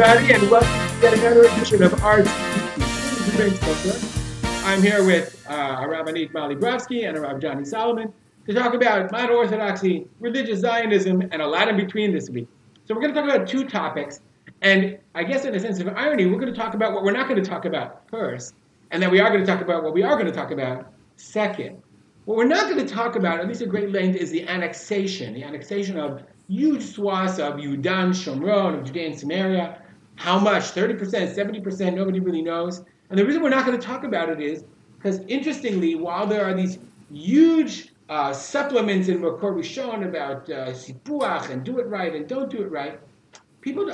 everybody, and welcome to yet another edition of Arts I'm here with uh, Rabbi Nate Mali Brofsky and Rabbi Johnny Solomon to talk about modern orthodoxy, religious Zionism, and a lot in between this week. So we're going to talk about two topics, and I guess in a sense of irony, we're going to talk about what we're not going to talk about first, and then we are going to talk about what we are going to talk about second. What we're not going to talk about, at least at great length, is the annexation, the annexation of huge swaths of Yehuda, Shomron, of Judea and Samaria. How much? 30%, 70%, nobody really knows. And the reason we're not going to talk about it is because, interestingly, while there are these huge uh, supplements in Makor Rishon about uh, sipuach and do it right and don't do it right, people,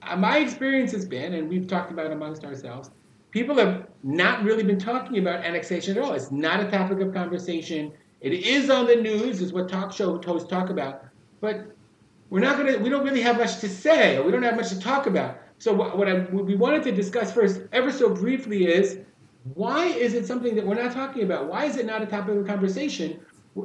I, my experience has been, and we've talked about amongst ourselves, people have not really been talking about annexation at all. It's not a topic of conversation. It is on the news, is what talk show hosts talk about, but we're not going to. We don't really have much to say, or we don't have much to talk about. So what, what, I, what we wanted to discuss first, ever so briefly, is why is it something that we're not talking about? Why is it not a topic of conversation?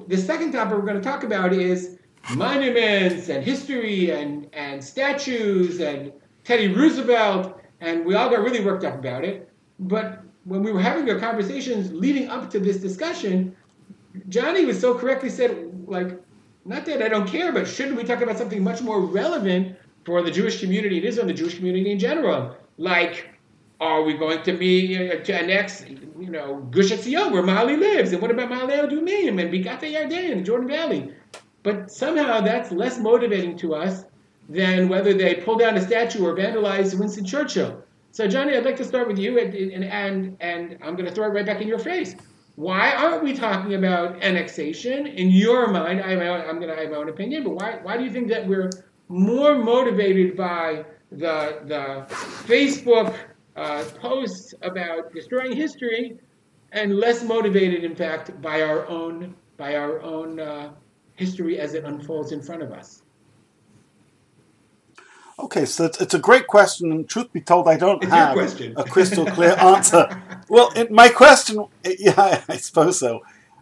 The second topic we're going to talk about is monuments and history and, and statues and Teddy Roosevelt, and we all got really worked up about it. But when we were having our conversations leading up to this discussion, Johnny was so correctly said, like, not that I don't care, but shouldn't we talk about something much more relevant for the Jewish community and Israel and the Jewish community in general? Like, are we going to be uh, to annex, you know, Gush Etzion, where Mali lives, and what about Ma'ale Adumim and Bikat Yarden and the Jordan Valley? But somehow that's less motivating to us than whether they pull down a statue or vandalize Winston Churchill. So, Johnny, I'd like to start with you, and and and I'm going to throw it right back in your face. Why aren't we talking about annexation? In your mind, I am going to have my own opinion, but why, why do you think that we're more motivated by the, the Facebook uh, posts about destroying history and less motivated, in fact, by our own, by our own uh, history as it unfolds in front of us? Okay, so it's, it's, a great question, and truth be told, I don't it's have a crystal clear answer. well, it, my question, yeah, I suppose so.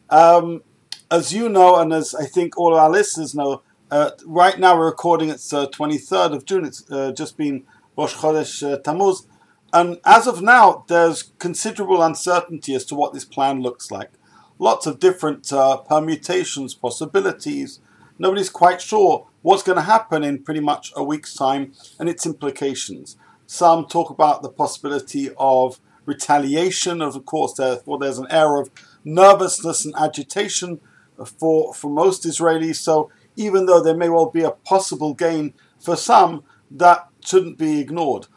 Um, as you know, and as I think all our listeners know, uh, right now we're recording. It's uh, 23rd of June. It's uh, just been Rosh Chodesh uh, Tammuz, and as of now, there's considerable uncertainty as to what this plan looks like. Lots of different uh, permutations, possibilities. Nobody's quite sure what's going to happen in pretty much a week's time and its implications. Some talk about the possibility of retaliation, of course, therefore there's an air of nervousness and agitation for, for most Israelis. So even though there may well be a possible gain for some, that shouldn't be ignored.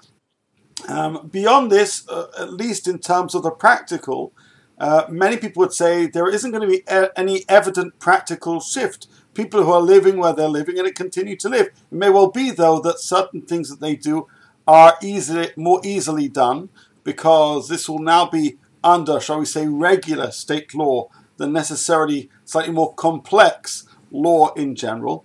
Um, beyond this, uh, at least in terms of the practical, uh, many people would say there isn't going to be a- any evident practical shift people who are living where they're living and continue to live. It may well be, though, that certain things that they do are easily, more easily done because this will now be under, shall we say, regular state law than necessarily slightly more complex law in general.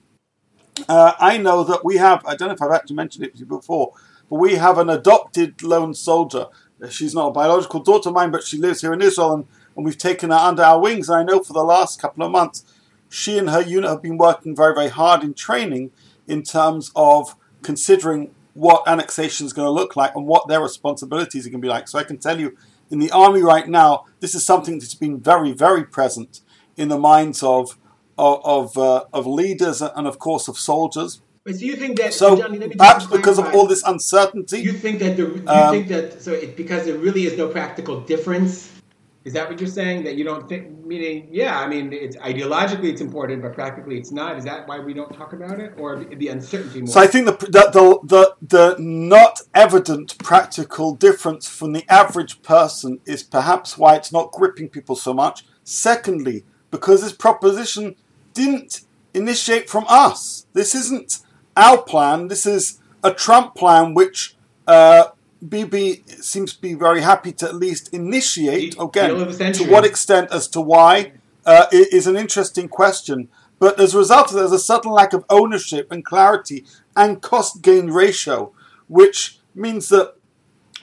Uh, I know that we have, I don't know if I've actually mentioned it to you before, but we have an adopted lone soldier. She's not a biological daughter of mine, but she lives here in Israel, and, and we've taken her under our wings. And I know for the last couple of months, she and her unit have been working very, very hard in training in terms of considering what annexation is going to look like and what their responsibilities are going to be like. So I can tell you, in the army right now, this is something that's been very, very present in the minds of of of, uh, of leaders and, of course, of soldiers. But do you think that so Johnny, perhaps because of all this uncertainty? You think that the, you um, think that so it, because there really is no practical difference is that what you're saying? That you don't think? Meaning, yeah, I mean, it's ideologically it's important, but practically it's not. Is that why we don't talk about it, or the uncertainty? More? So I think the the, the the the not evident practical difference from the average person is perhaps why it's not gripping people so much. Secondly, because this proposition didn't initiate from us. This isn't our plan. This is a Trump plan, which uh, Bibi seems to be very happy to at least initiate. Again, to what extent as to why uh, is an interesting question. But as a result of there's a sudden lack of ownership and clarity and cost gain ratio, which means that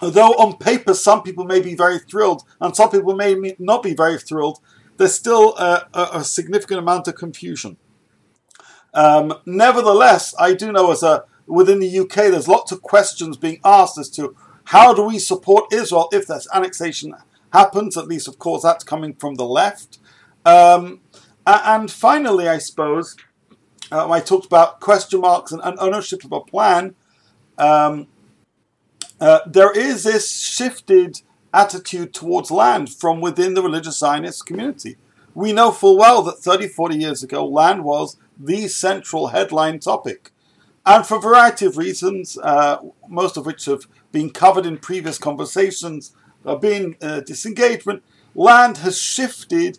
although on paper some people may be very thrilled and some people may not be very thrilled, there's still a, a, a significant amount of confusion. Um, nevertheless, I do know as a within the UK, there's lots of questions being asked as to how do we support Israel if this annexation happens. At least, of course, that's coming from the left. Um, and finally, I suppose, uh, I talked about question marks and, ownership of a plan. Um, uh, there is this shifted attitude towards land from within the religious Zionist community. We know full well that 30, 40 years ago, land was the central headline topic. And for a variety of reasons, uh, most of which have been covered in previous conversations, uh, being uh, disengagement, land has shifted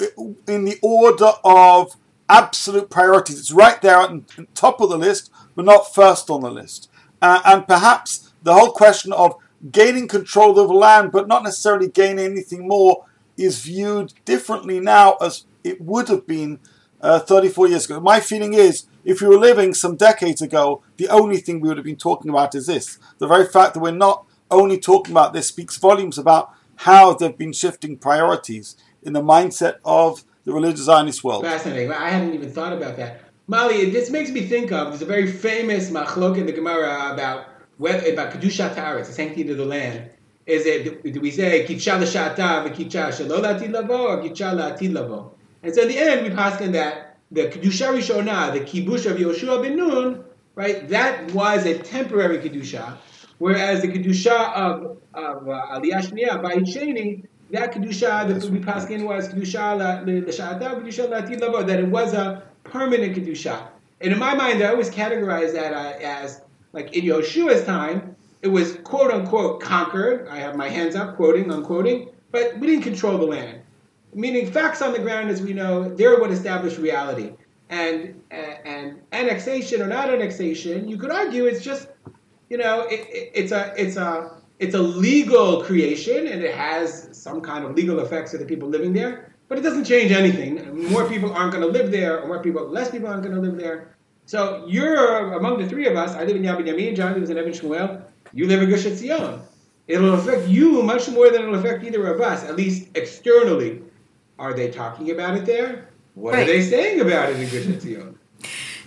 uh, in the order of absolute priorities. It's right there on top of the list, but not first on the list. Uh, and perhaps the whole question of gaining control of land, but not necessarily gaining anything more, is viewed differently now as it would have been uh, 34 years ago. My feeling is, if we were living some decades ago, the only thing we would have been talking about is this. The very fact that we're not only talking about this speaks volumes about how they've been shifting priorities in the mindset of the religious Zionist world. Fascinating. I hadn't even thought about that. Mali, this makes me think of there's a very famous machlok in the Gemara about whether about kedushat haaretz, the sanctity of the land. Is it do we say kidsha l'shata v'kidsha shelo la'atid lavo or la'atid lavo? And so in the end, we pass in that the kedusha rishona, the kibush of Yoshua ben Nun, right? That was a temporary kedusha, whereas the kedusha of of uh, Aliyah Shniya by Sheni, that kedusha that we pass in was kedusha l'shata kedusha la'atid lavo, that it was a permanent kedusha. And in my mind, I always categorize that uh, as like in Yoshua's time, it was quote unquote conquered. I have my hands up, quoting, unquoting, but we didn't control the land. Meaning, facts on the ground, as we know, they're what establish reality. And and annexation or not annexation, you could argue it's just, you know, it, it, it's a it's a it's a legal creation and it has some kind of legal effects to the people living there, but it doesn't change anything. More people aren't going to live there, or more people, less people aren't going to live there. So you're among the three of us. I live in Yad Binyamin. John lives in Even Shmuel. You live in Gush Etzion. It'll affect you much more than it'll affect either of us, at least externally. Are they talking about it there? What right. are they saying about it in Gush Etzion?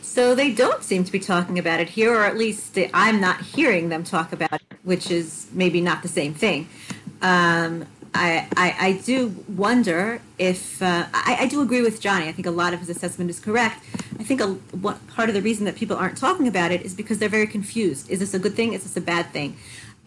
So they don't seem to be talking about it here, or at least I'm not hearing them talk about it, which is maybe not the same thing. Um, I, I, I, do wonder if uh, I, I, do agree with Johnny. I think a lot of his assessment is correct. I think a, what, part of the reason that people aren't talking about it is because they're very confused. Is this a good thing? Is this a bad thing?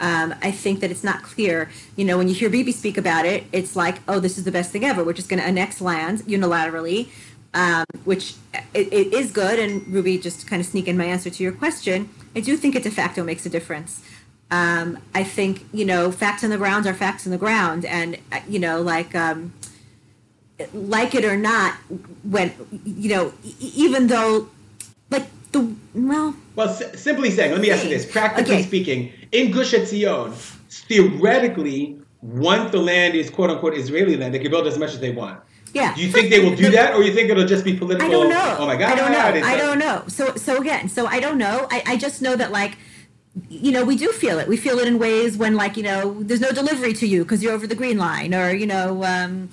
Um, I think that it's not clear. You know, when you hear Bibi speak about it, it's like, oh, this is the best thing ever. We're just going to annex land unilaterally, um, which it, it is good. And Ruby, just kind of sneak in my answer to your question. I do think it de facto makes a difference. Um, I think you know facts on the ground are facts on the ground, and you know like um, like it or not, when you know even though like the well. Well, s- simply saying, let me ask you this: practically okay. speaking, in Gush Etzion, theoretically, once the land is quote unquote Israeli land, they can build as much as they want. Yeah. Do you think they will do that, or you think it'll just be political? I don't know. Oh my god! I don't know. I don't know. So so again, so I don't know. I, I just know that like you know, we do feel it. We feel it in ways when, like, you know, there's no delivery to you because you're over the green line, or you know, um,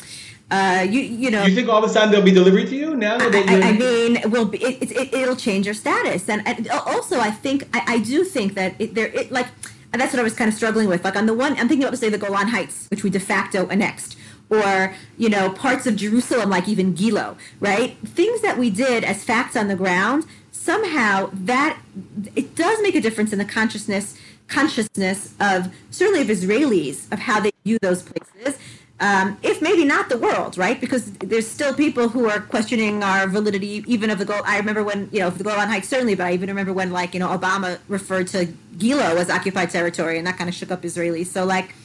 uh, you you know. You think all of a sudden there'll be delivery to you now? That I, I, I mean, will be it, it, will change your status, and, and also I think I, I do think that it, there it like that's what I was kind of struggling with. Like on the one, I'm thinking about say the Golan Heights, which we de facto annexed, or you know parts of Jerusalem, like even Gilo, right? Things that we did as facts on the ground somehow that it does make a difference in the consciousness consciousness of certainly of Israelis of how they view those places. Um, if maybe not the world, right? Because there's still people who are questioning our validity, even of the goal. I remember when, you know, the Golan Heights certainly, but I even remember when, like, you know, Obama referred to Gilo as occupied territory, and that kind of shook up Israelis. So, like,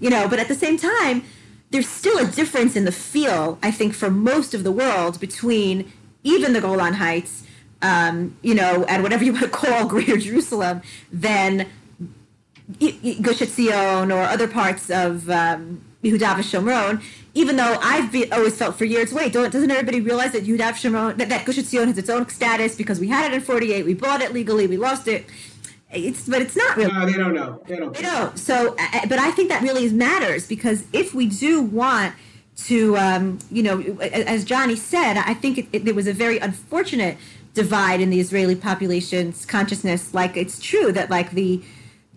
you know, but at the same time, there's still a difference in the feel, I think, for most of the world between even the Golan Heights um, you know, and whatever you want to call Greater Jerusalem, than Gush Etzion or other parts of um, Yehuda Shomron. Even though I've be, always felt for years, wait, doesn't everybody realize that Yehuda Shomron, that, that Gush Etzion has its own status because we had it in '48, we bought it legally, we lost it. It's, but it's not really. No, they don't know. They don't. They don't. So, but I think that really matters because if we do want to, um, you know, as Johnny said, I think it, it, there was a very unfortunate divide in the Israeli population's consciousness. Like it's true that like the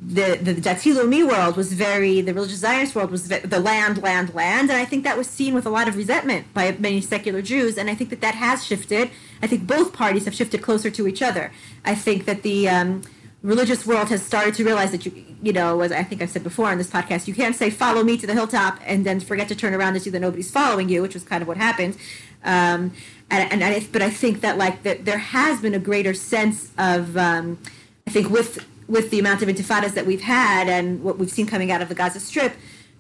the the Dati Leumi world was very the religious Zionist world was the land, land, land, and I think that was seen with a lot of resentment by many secular Jews, and I think that that has shifted. I think both parties have shifted closer to each other. I think that the um, religious world has started to realize that you you know as I think I've said before on this podcast, you can't say follow me to the hilltop and then forget to turn around and see that nobody's following you, which was kind of what happened. Um, and, and I, but I think that like that there has been a greater sense of um, I think with with the amount of intifadas that we've had and what we've seen coming out of the Gaza Strip,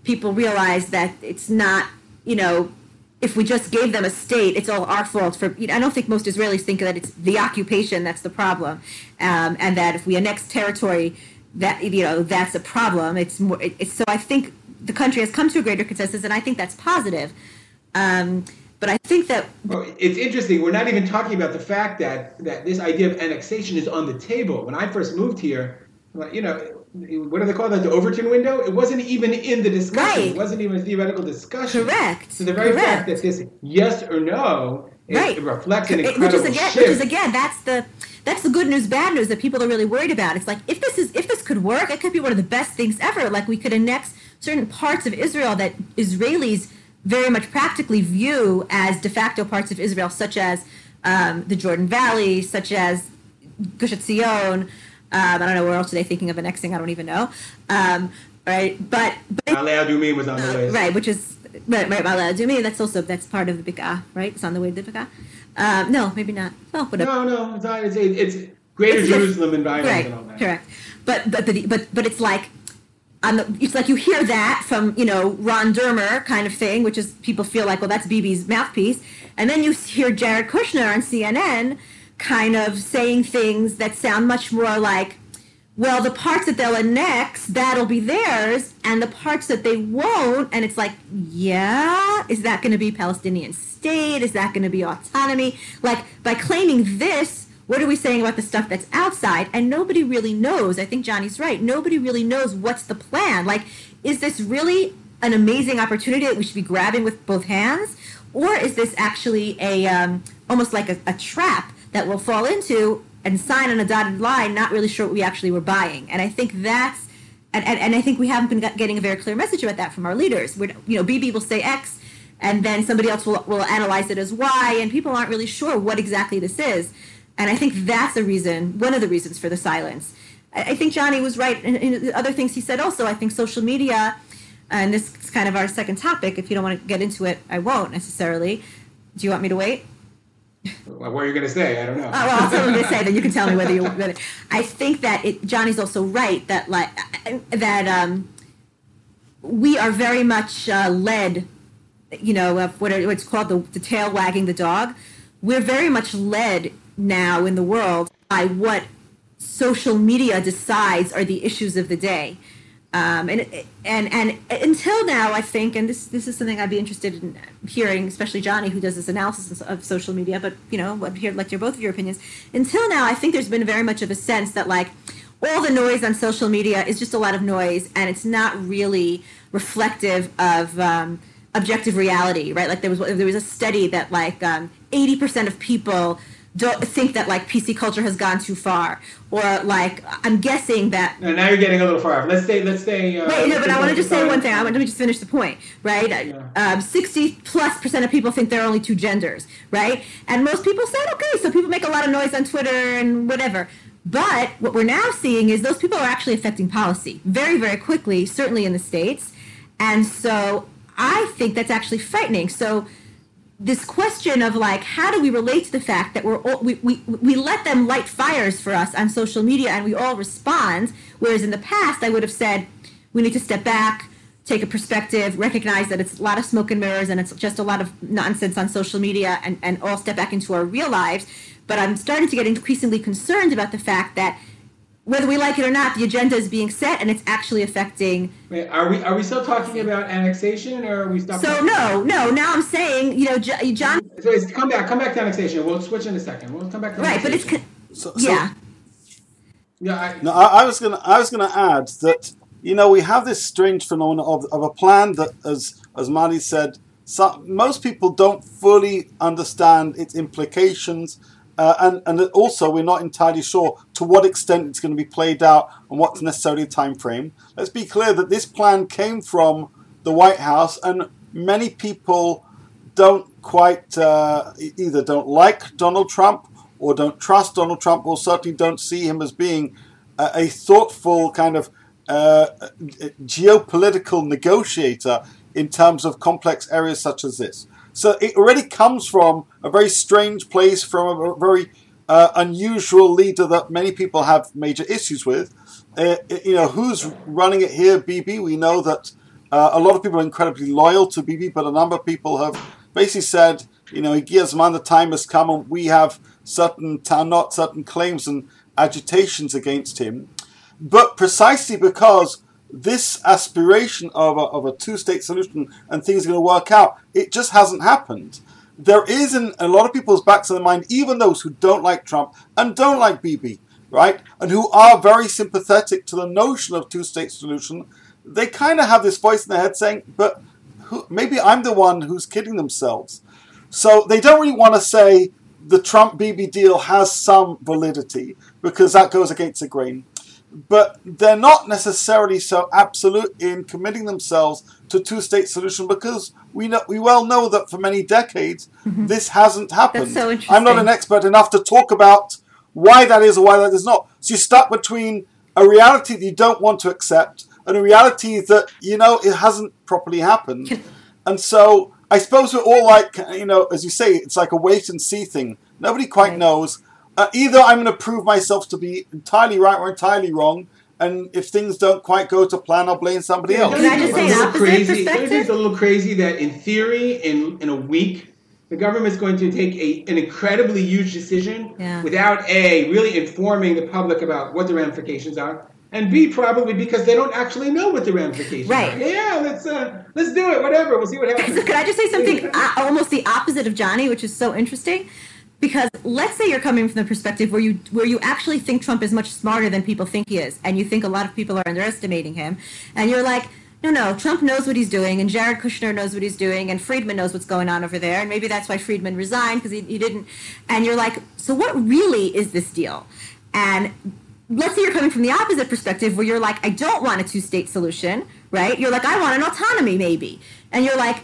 people realize that it's not, you know, if we just gave them a state, it's all our fault. For you know, I don't think most Israelis think that it's the occupation that's the problem, um, and that if we annex territory, that you know that's a problem. It's more. It, it's, so I think the country has come to a greater consensus, and I think that's positive. Um, but I think that well, it's interesting. We're not even talking about the fact that that this idea of annexation is on the table. When I first moved here, you know, what do they call that? The Overton window. It wasn't even in the discussion. Right. It wasn't even a theoretical discussion. Correct. So the very Correct. fact that this yes or no it, right. it reflects an incredible which is again, shift. Which is again, that's the that's the good news, bad news that people are really worried about. It's like if this is if this could work, it could be one of the best things ever. Like we could annex certain parts of Israel that Israelis very much practically view as de facto parts of Israel, such as um, the Jordan Valley, such as Gush Etzion. Um, I don't know where else are they thinking of annexing. I don't even know. Um, right, but, but Ma'ale Adumim was on the list. Right, which is right, right. Ma'ale Adumim. That's also that's part of the Bika, right? It's on the way to the Bika. Um, no, maybe not. Oh, whatever. No, no, it's not. It's, it's Greater it's, Jerusalem environment right, and all that. Correct, but but but but, but it's like the, it's like you hear that from you know Ron Dermer kind of thing, which is people feel like well that's Bibi's mouthpiece, and then you hear Jared Kushner on CNN kind of saying things that sound much more like, well the parts that they'll annex that'll be theirs, and the parts that they won't, and it's like yeah, is that going to be Palestinian state? Is that going to be autonomy? Like by claiming this what are we saying about the stuff that's outside? And nobody really knows. I think Johnny's right. Nobody really knows what's the plan. Like, is this really an amazing opportunity that we should be grabbing with both hands? Or is this actually a um, almost like a, a trap that we'll fall into and sign on a dotted line, not really sure what we actually were buying? And I think that's and, and, and I think we haven't been getting a very clear message about that from our leaders. We're, you know, Bibi will say X, and then somebody else will, will analyze it as Y, and people aren't really sure what exactly this is. And I think that's a reason, one of the reasons for the silence. I, think Johnny was right in, in other things he said also. I think social media, and this is kind of our second topic. If you don't want to get into it, I won't necessarily. Do you want me to wait? What are you going to say? I don't know. Oh, well, tell you to say. Then you can tell me whether you. Whether, I think that it, Johnny's also right that like that um, we are very much uh, led. You know, of what it's called the, the tail wagging the dog. We're very much led now in the world by what social media decides are the issues of the day. Um, and, and and until now, I think, and this this is something I'd be interested in hearing, especially Johnny, who does this analysis of social media. But you know, I'd hear like hear both of your opinions. Until now, I think there's been very much of a sense that like all the noise on social media is just a lot of noise, and it's not really reflective of um, objective reality, right? Like there was there was a study that like um, 80% of people don't think that like PC culture has gone too far, or like I'm guessing that. No, now you're getting a little far off. Let's stay. Let's stay. Uh, Wait, no, but I want to just say one thing. I want to just finish the point, right? Yeah. Um, Sixty plus percent of people think there are only two genders, right? And most people said, okay, so people make a lot of noise on Twitter and whatever. But what we're now seeing is those people are actually affecting policy very, very quickly, certainly in the states, and so I think that's actually frightening. So this question of like how do we relate to the fact that we're all, we, we we let them light fires for us on social media and we all respond whereas in the past i would have said we need to step back take a perspective recognize that it's a lot of smoke and mirrors and it's just a lot of nonsense on social media and, and all step back into our real lives. But i'm starting to get increasingly concerned about the fact that whether we like it or not, the agenda is being set, and it's actually affecting. Wait, are we are we still talking about annexation, or are we stopping? So no, no. Now I'm saying, you know, John. So come back, come back to annexation. We'll switch in a second. We'll come back to right, but it's so, so, yeah. Yeah. I, no, I, I was gonna I was gonna add that you know we have this strange phenomenon of, of a plan that, as as Mali said, so, most people don't fully understand its implications Uh, and, and also, we're not entirely sure to what extent it's going to be played out and what's necessarily the time frame. Let's be clear that this plan came from the White House, and many people don't quite uh, either don't like Donald Trump or don't trust Donald Trump, or certainly don't see him as being a, a thoughtful kind of uh, geopolitical negotiator in terms of complex areas such as this. So it already comes from a very strange place, from a very uh, unusual leader that many people have major issues with. Uh, you know, who's running it here? Bibi. We know that uh, a lot of people are incredibly loyal to Bibi, but a number of people have basically said, you know, man, the time has come and we have certain, not certain claims and agitations against him. But precisely because this aspiration of a, of a two-state solution and things are going to work out, it just hasn't happened. There is in a lot of people's backs of the mind, even those who don't like Trump and don't like Bibi, right, and who are very sympathetic to the notion of two-state solution, they kind of have this voice in their head saying, but who, maybe I'm the one who's kidding themselves. So they don't really want to say the Trump Bibi deal has some validity because that goes against the grain but they're not necessarily so absolute in committing themselves to two-state solution because we know we well know that for many decades mm-hmm. this hasn't happened. So I'm not an expert enough to talk about why that is or why that is not. So you're stuck between a reality that you don't want to accept and a reality that you know it hasn't properly happened. and so I suppose we're all like you know, as you say, it's like a wait and see thing. Nobody quite right. knows uh, either I'm going to prove myself to be entirely right or entirely wrong, and if things don't quite go to plan, I'll blame somebody else. Can I just say an crazy, It's a little crazy that in theory, in in a week, the government is going to take a, an incredibly huge decision yeah. without a really informing the public about what the ramifications are, and b probably because they don't actually know what the ramifications right. are. Yeah, let's uh, let's do it. Whatever, we'll see what happens. So can I just say something uh, almost the opposite of Johnny, which is so interesting? Because let's say you're coming from the perspective where you where you actually think Trump is much smarter than people think he is, and you think a lot of people are underestimating him, and you're like, no, no, Trump knows what he's doing, and Jared Kushner knows what he's doing, and Friedman knows what's going on over there, and maybe that's why Friedman resigned because he, he didn't. And you're like, so what really is this deal? And let's say you're coming from the opposite perspective where you're like, I don't want a two state solution, right? You're like, I want an autonomy, maybe. And you're like,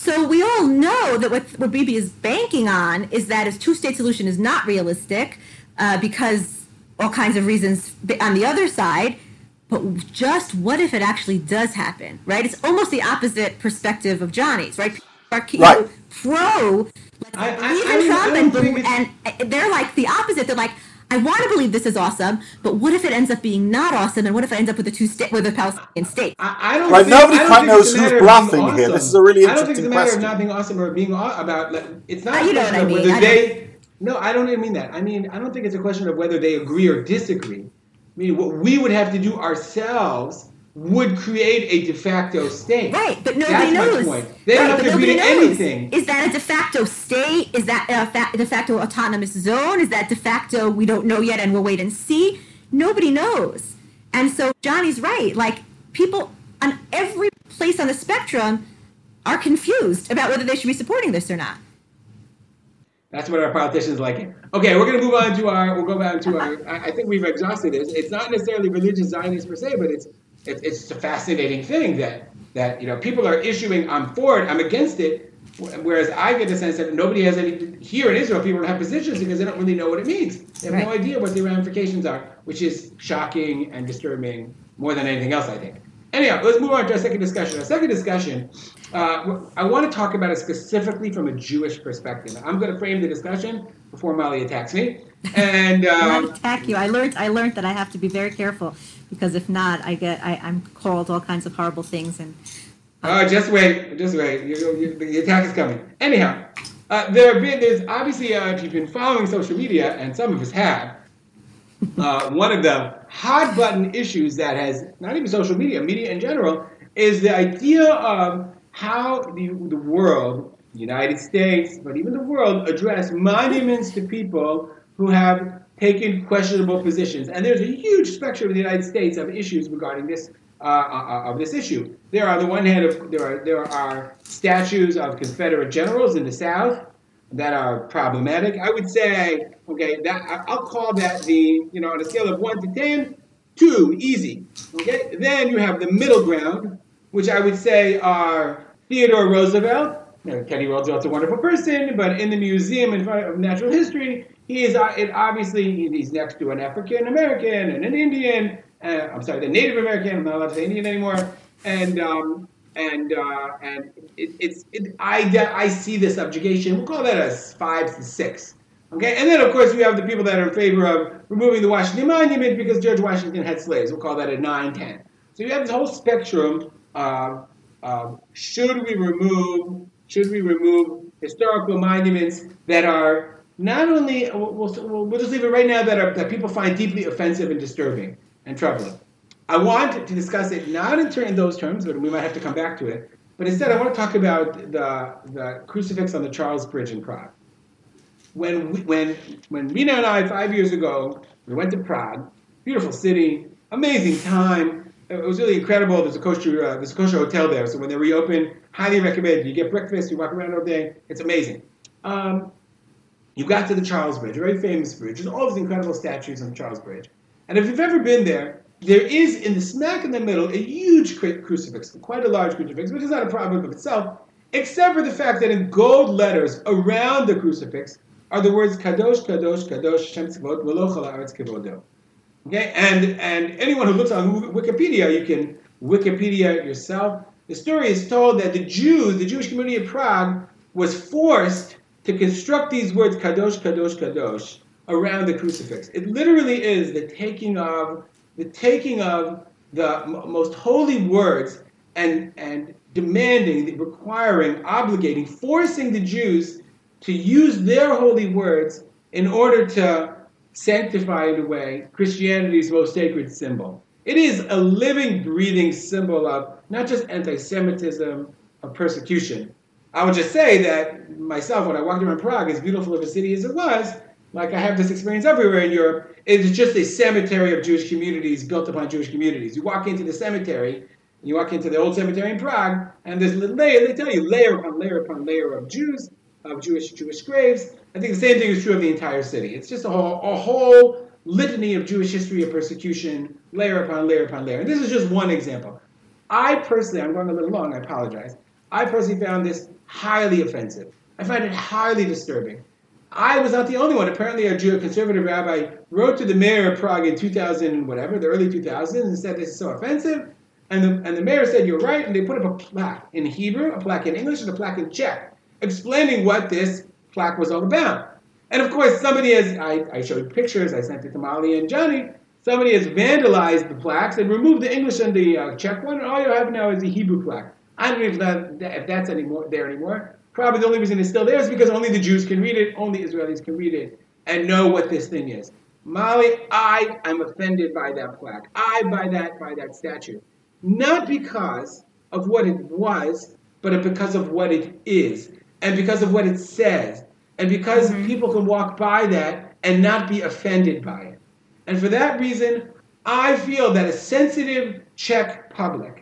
so we all know that what, what Bibi is banking on is that a two-state solution is not realistic uh, because all kinds of reasons on the other side. But just what if it actually does happen, right? It's almost the opposite perspective of Johnny's, right? People are right. pro, like, I, I, I, Trump, and, and they're like the opposite. They're like, I want to believe this is awesome, but what if it ends up being not awesome? And what if it ends up with a two state with a Palestinian state? I, I don't. Right, think, nobody quite knows who's bluffing awesome. here. This is a really interesting I don't think it's a matter question. of not being awesome or being about. It's not. Uh, you know what I mean. Whether they. No, I don't even mean that. I mean, I don't think it's a question of whether they agree or disagree. I mean, what we would have to do ourselves would create a de facto state. Right, but nobody That's knows. My point. They right, don't have to agree to anything. Is that a de facto state? Is that a fa- de facto autonomous zone? Is that de facto we don't know yet and we'll wait and see? Nobody knows. And so Johnny's right. Like people on every place on the spectrum are confused about whether they should be supporting this or not. That's what our politicians like. Okay, we're going to move on to our. We'll go back to our. I think we've exhausted this. It's not necessarily religious Zionists per se, but it's it, it's a fascinating thing that that you know people are issuing. I'm for it. I'm against it. Whereas I get the sense that nobody has any here in Israel. People don't have positions because they don't really know what it means. They have right. no idea what the ramifications are, which is shocking and disturbing more than anything else. I think. Anyhow, let's move on to our second discussion. Our second discussion, uh, I want to talk about it specifically from a Jewish perspective. I'm going to frame the discussion before Molly attacks me. And um, not attack you. I learned. I learned that I have to be very careful because if not, I get I, am called all kinds of horrible things. And uh, oh, just wait, just wait. You, you, the attack is coming. Anyhow, uh, there have been there's obviously uh, if you've been following social media, and some of us have. Uh, one of the hot button issues that has not even social media, media in general, is the idea of how the, the world, the United States, but even the world, address monuments to people who have taken questionable positions. And there's a huge spectrum in the United States of issues regarding this uh, uh, of this issue. There are, on the one hand, of, there are there are statues of Confederate generals in the South that are problematic. I would say, okay, that I'll call that the, you know, on a scale of one to ten, two, easy. Okay, then you have the middle ground, which I would say are Theodore Roosevelt. You know, Teddy Roosevelt's a wonderful person, but in the Museum of Natural History, he is uh, it obviously he's next to an African American and an Indian. Uh, I'm sorry, the Native American. I'm not allowed to say Indian anymore. And um, and uh, and it, it's it, I I see the subjugation. We'll call that a five to six. Okay, and then of course you have the people that are in favor of removing the Washington Monument because George Washington had slaves. We'll call that a nine ten. So you have this whole spectrum. Uh, uh, should we remove should we remove historical monuments that are not only we'll, we'll, we'll just leave it right now that are that people find deeply offensive and disturbing and troubling. I want to discuss it not in, in those terms, but we might have to come back to it. But instead, I want to talk about the, the crucifix on the Charles Bridge in Prague. When, we, when, when Mina and I, five years ago, we went to Prague, beautiful city, amazing time. It was really incredible. There's a kosher, uh, there's a kosher hotel there, so when they reopen, highly recommend. You get breakfast, you walk around all day. It's amazing. Um, you got to the Charles Bridge, a very famous bridge. There's all these incredible statues on Charles Bridge. And if you've ever been there, there is in the smack in the middle a huge crucifix, quite a large crucifix, which is not a problem of itself, except for the fact that in gold letters around the crucifix are the words Kadosh, Kadosh, Kadosh, Shem Tzvot, Meloch Haaretz Kevodo. Okay, and and anyone who looks on Wikipedia, you can Wikipedia yourself. The story is told that the Jews, the Jewish community of Prague, was forced to construct these words Kadosh, Kadosh, Kadosh around the crucifix. It literally is the taking of the taking of the m- most holy words and, and demanding, requiring, obligating, forcing the Jews to use their holy words in order to sanctify in a way Christianity's most sacred symbol. It is a living, breathing symbol of not just anti Semitism, of persecution. I would just say that myself, when I walked around Prague, as beautiful of a city as it was, like I have this experience everywhere in Europe, it's just a cemetery of Jewish communities built upon Jewish communities. You walk into the cemetery, you walk into the old cemetery in Prague, and there's layer, they tell you layer upon layer upon layer of Jews, of Jewish Jewish graves. I think the same thing is true of the entire city. It's just a whole, a whole litany of Jewish history of persecution, layer upon layer upon layer. And this is just one example. I personally, I'm going a little long, I apologize. I personally found this highly offensive. I find it highly disturbing. I was not the only one. Apparently, a Jew, a conservative rabbi, wrote to the mayor of Prague in 2000, whatever, the early 2000s, and said this is so offensive. And the, and the mayor said, You're right. And they put up a plaque in Hebrew, a plaque in English, and a plaque in Czech, explaining what this plaque was all about. And of course, somebody has, I, I showed pictures, I sent it to Molly and Johnny. Somebody has vandalized the plaques and removed the English and the uh, Czech one, and all you have now is a Hebrew plaque. I don't know if, that, if that's anymore, there anymore. Probably the only reason it's still there is because only the Jews can read it, only Israelis can read it, and know what this thing is. Molly, I am offended by that plaque. I by that by that statue. Not because of what it was, but because of what it is. And because of what it says. And because mm-hmm. people can walk by that and not be offended by it. And for that reason, I feel that a sensitive Czech public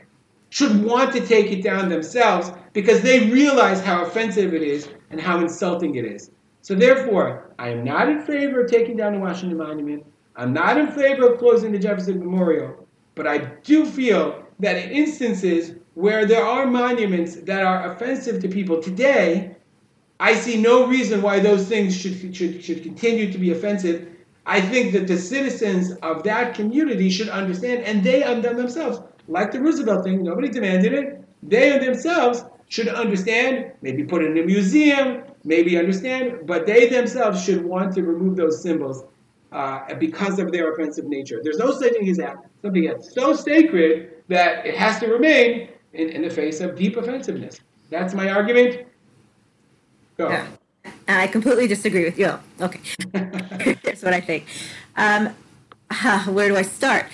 should want to take it down themselves because they realize how offensive it is and how insulting it is. So therefore, I am not in favor of taking down the Washington Monument. I'm not in favor of closing the Jefferson Memorial. But I do feel that in instances where there are monuments that are offensive to people today, I see no reason why those things should, should, should continue to be offensive. I think that the citizens of that community should understand, and they understand themselves, like the Roosevelt thing, nobody demanded it, they themselves should understand, maybe put it in a museum, maybe understand, but they themselves should want to remove those symbols uh, because of their offensive nature. There's no such thing as that. Something that's so sacred that it has to remain in, in the face of deep offensiveness. That's my argument. Go. Yeah. And I completely disagree with you. Okay. Here's what I think. Um, where do I start?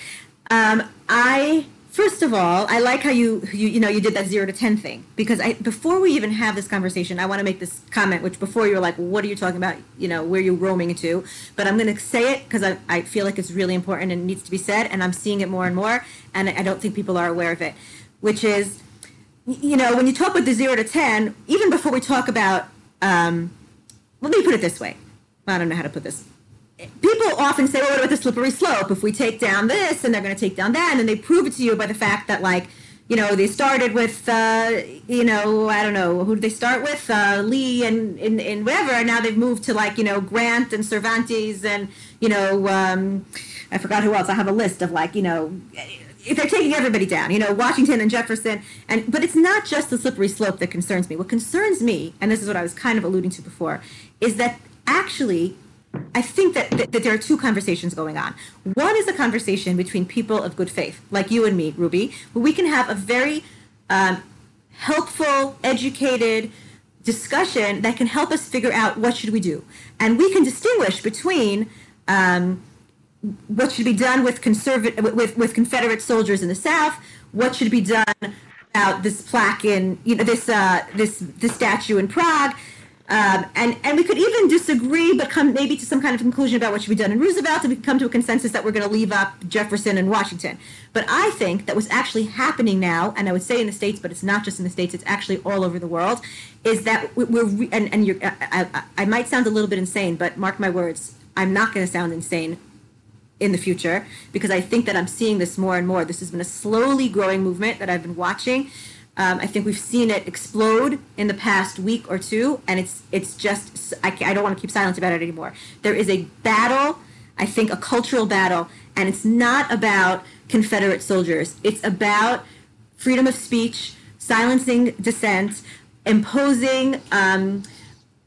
Um, I First of all, I like how you, you you know you did that zero to ten thing because I before we even have this conversation, I want to make this comment. Which before you were like, "What are you talking about?" You know, where you roaming to?" But I'm going to say it because I, I feel like it's really important and needs to be said, and I'm seeing it more and more, and I don't think people are aware of it. Which is, you know, when you talk about the zero to ten, even before we talk about um, let me put it this way. I don't know how to put this. People often say, well, what about the slippery slope? If we take down this and they're going to take down that, and they prove it to you by the fact that, like, you know, they started with, uh, you know, I don't know, who did they start with? Uh, Lee and, and, and whatever, and now they've moved to, like, you know, Grant and Cervantes and, you know, um, I forgot who else. I have a list of, like, you know, if they're taking everybody down, you know, Washington and Jefferson, and but it's not just the slippery slope that concerns me. What concerns me, and this is what I was kind of alluding to before, is that actually, I think that, that, that there are two conversations going on. One is a conversation between people of good faith, like you and me, Ruby, where we can have a very um, helpful, educated discussion that can help us figure out what should we do, and we can distinguish between. Um, what should be done with conservative with, with Confederate soldiers in the South? What should be done about this plaque in you know this uh, this this statue in Prague? Um, and and we could even disagree, but come maybe to some kind of conclusion about what should be done in Roosevelt, and we could come to a consensus that we're going to leave up Jefferson and Washington. But I think that what's actually happening now, and I would say in the states, but it's not just in the states; it's actually all over the world. Is that we're and and you're, I, I, I might sound a little bit insane, but mark my words, I'm not going to sound insane in the future because I think that I'm seeing this more and more. This has been a slowly growing movement that I've been watching. Um, I think we've seen it explode in the past week or two, and it's it's just I, I don't want to keep silent about it anymore. There is a battle, I think, a cultural battle, and it's not about Confederate soldiers. It's about freedom of speech, silencing dissent, imposing um,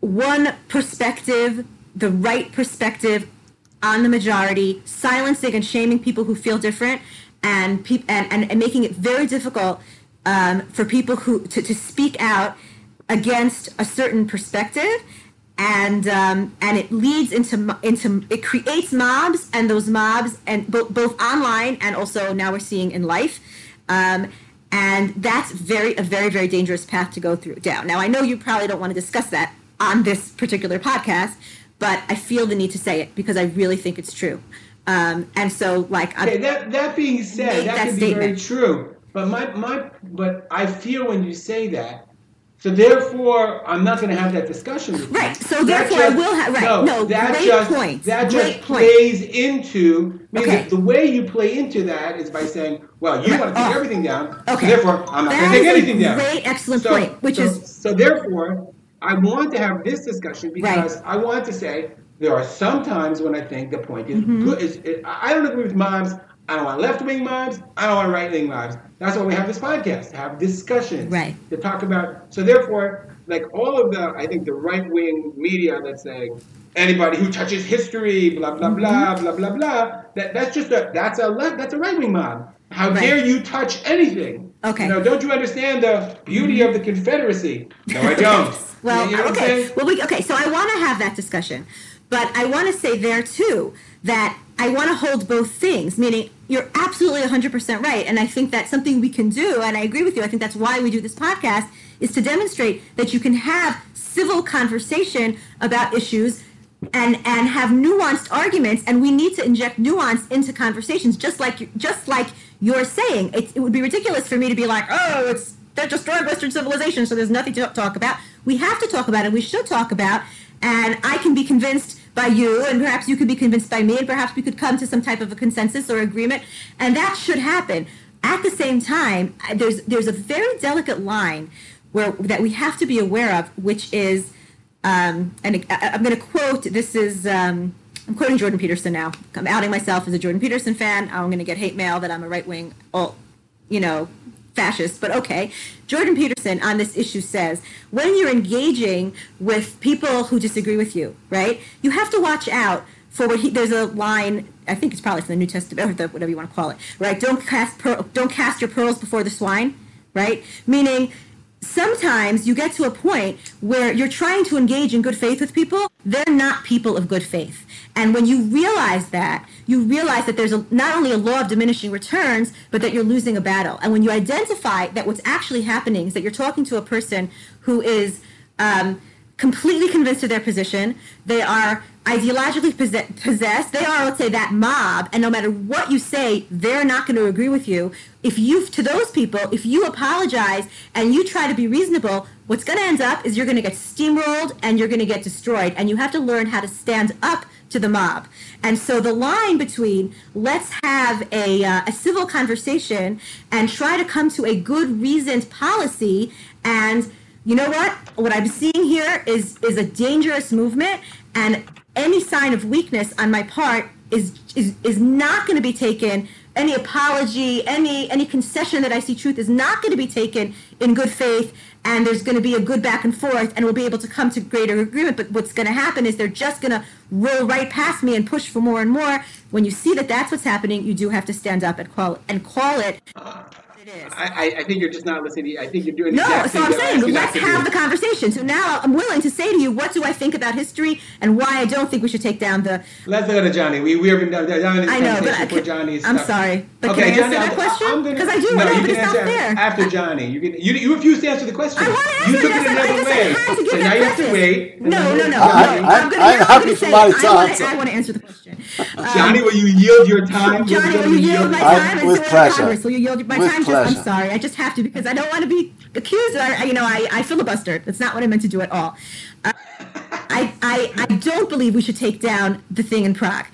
one perspective, the right perspective on the majority, silencing and shaming people who feel different, and pe- and, and, and making it very difficult um, for people who to, to speak out against a certain perspective and um, and it leads into into it creates mobs and those mobs and bo- both online and also now we're seeing in life um, and that's very a very very dangerous path to go through down now i know you probably don't want to discuss that on this particular podcast but I feel the need to say it because I really think it's true. Um, and so, like, that that being said, that, that could be very true. But my my, but I feel when you say that. So therefore, I'm not going to have that discussion with right. So that therefore, just, I will have right. No, no that great just, point. That great just plays point. into okay. the way you play into that is by saying, "Well, you right. want to take oh. everything down, okay. so therefore I'm not going to take anything down." Great, excellent so, point. Which so, is so therefore, I want to have this discussion because right. I want to say there are some times when I think the point is mm-hmm. good. Is, is, I don't agree with moms. I don't want left wing moms. I don't want right wing moms. That's why we have this podcast to have discussions right. to talk about. So therefore, like all of the, I think the right wing media that's saying anybody who touches history, blah blah mm-hmm. blah blah blah blah. That that's just a that's a left that's a right wing mob. How right. dare you touch anything? Okay. You know, don't you understand the beauty of the Confederacy? No, I don't. well, you know okay. Well, we, okay. So I want to have that discussion. But I want to say there too that I want to hold both things, meaning you're absolutely 100% right. And I think that's something we can do. And I agree with you. I think that's why we do this podcast is to demonstrate that you can have civil conversation about issues and and have nuanced arguments and we need to inject nuance into conversations just like just like you're saying it, it would be ridiculous for me to be like oh it's that destroyed western civilization so there's nothing to talk about we have to talk about it we should talk about and I can be convinced by you, and perhaps you could be convinced by me, and perhaps we could come to some type of a consensus or agreement, and that should happen. At the same time, there's there's a very delicate line where that we have to be aware of, which is, um, and I, am going to quote. This is. Um, I'm quoting Jordan Peterson now. I'm outing myself as a Jordan Peterson fan. I'm going to get hate mail that I'm a right wing, you know, fascist, but okay. Jordan Peterson on this issue says when you're engaging with people who disagree with you, right, you have to watch out for what he. There's a line. I think it's probably from the New Testament or the, whatever you want to call it, right? Don't cast per, don't cast your pearls before the swine, right? Meaning sometimes you get to a point where you're trying to engage in good faith with people they're not people of good faith and when you realize that you realize that there's a, not only a law of diminishing returns but that you're losing a battle and when you identify that what's actually happening is that you're talking to a person who is um, completely convinced of their position. They are ideologically possessed. They are, let's say, that mob, and no matter what you say, they're not going to agree with you. If you, to those people, if you apologize and you try to be reasonable, what's going to end up is you're going to get steamrolled and you're going to get destroyed. And you have to learn how to stand up to the mob. And so the line between let's have a, uh, a civil conversation and try to come to a good reasoned policy and you know what? What I'm seeing here is is a dangerous movement, and any sign of weakness on my part is is is not going to be taken. Any apology, any any concession that I see truth is not going to be taken in good faith, and there's going to be a good back and forth, and we'll be able to come to greater agreement. But what's going to happen is they're just going to roll right past me and push for more and more. When you see that that's what's happening, you do have to stand up and call and call it is. I, I think you're just not listening. I think you're doing no. So I'm saying let's have the conversation. So now I'm willing to say to you, what do I think about history and why I don't think we should take down the. Let's go to Johnny. We we have been down I know, but I can, Johnny's I'm sorry, but okay, can I answer Johnny, that question? Because I do no, know, but it's not fair. After Johnny, you can you, you refuse to answer the question. I want to answer. You took it another way. So now you have to wait. No, no, no. I'm happy for my time. I want to answer the question. Johnny, will you yield your time? Johnny, will you yield my time? With pleasure. Will you yield my time? I'm sorry. I just have to because I don't want to be accused. Or, you know, I, I filibustered. That's not what I meant to do at all. Uh, I, I, I don't believe we should take down the thing in Prague.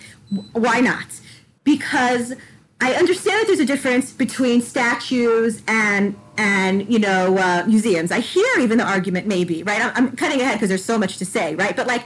Why not? Because I understand that there's a difference between statues and and you know uh, museums. I hear even the argument maybe right. I'm, I'm cutting ahead because there's so much to say right, but like.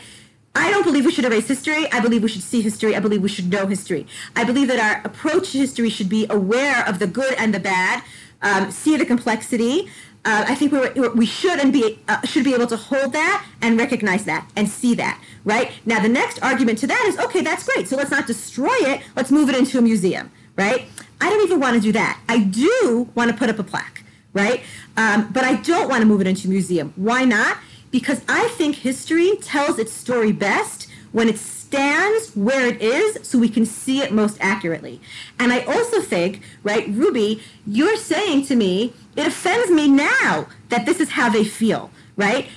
I don't believe we should erase history. I believe we should see history. I believe we should know history. I believe that our approach to history should be aware of the good and the bad, um, see the complexity. Uh, I think we we should and be uh, should be able to hold that and recognize that and see that right now. The next argument to that is okay, that's great. So let's not destroy it. Let's move it into a museum, right? I don't even want to do that. I do want to put up a plaque, right? Um, but I don't want to move it into a museum. Why not? Because I think history tells its story best when it stands where it is so we can see it most accurately. And I also think, right, Ruby, you're saying to me, it offends me now that this is how they feel, right?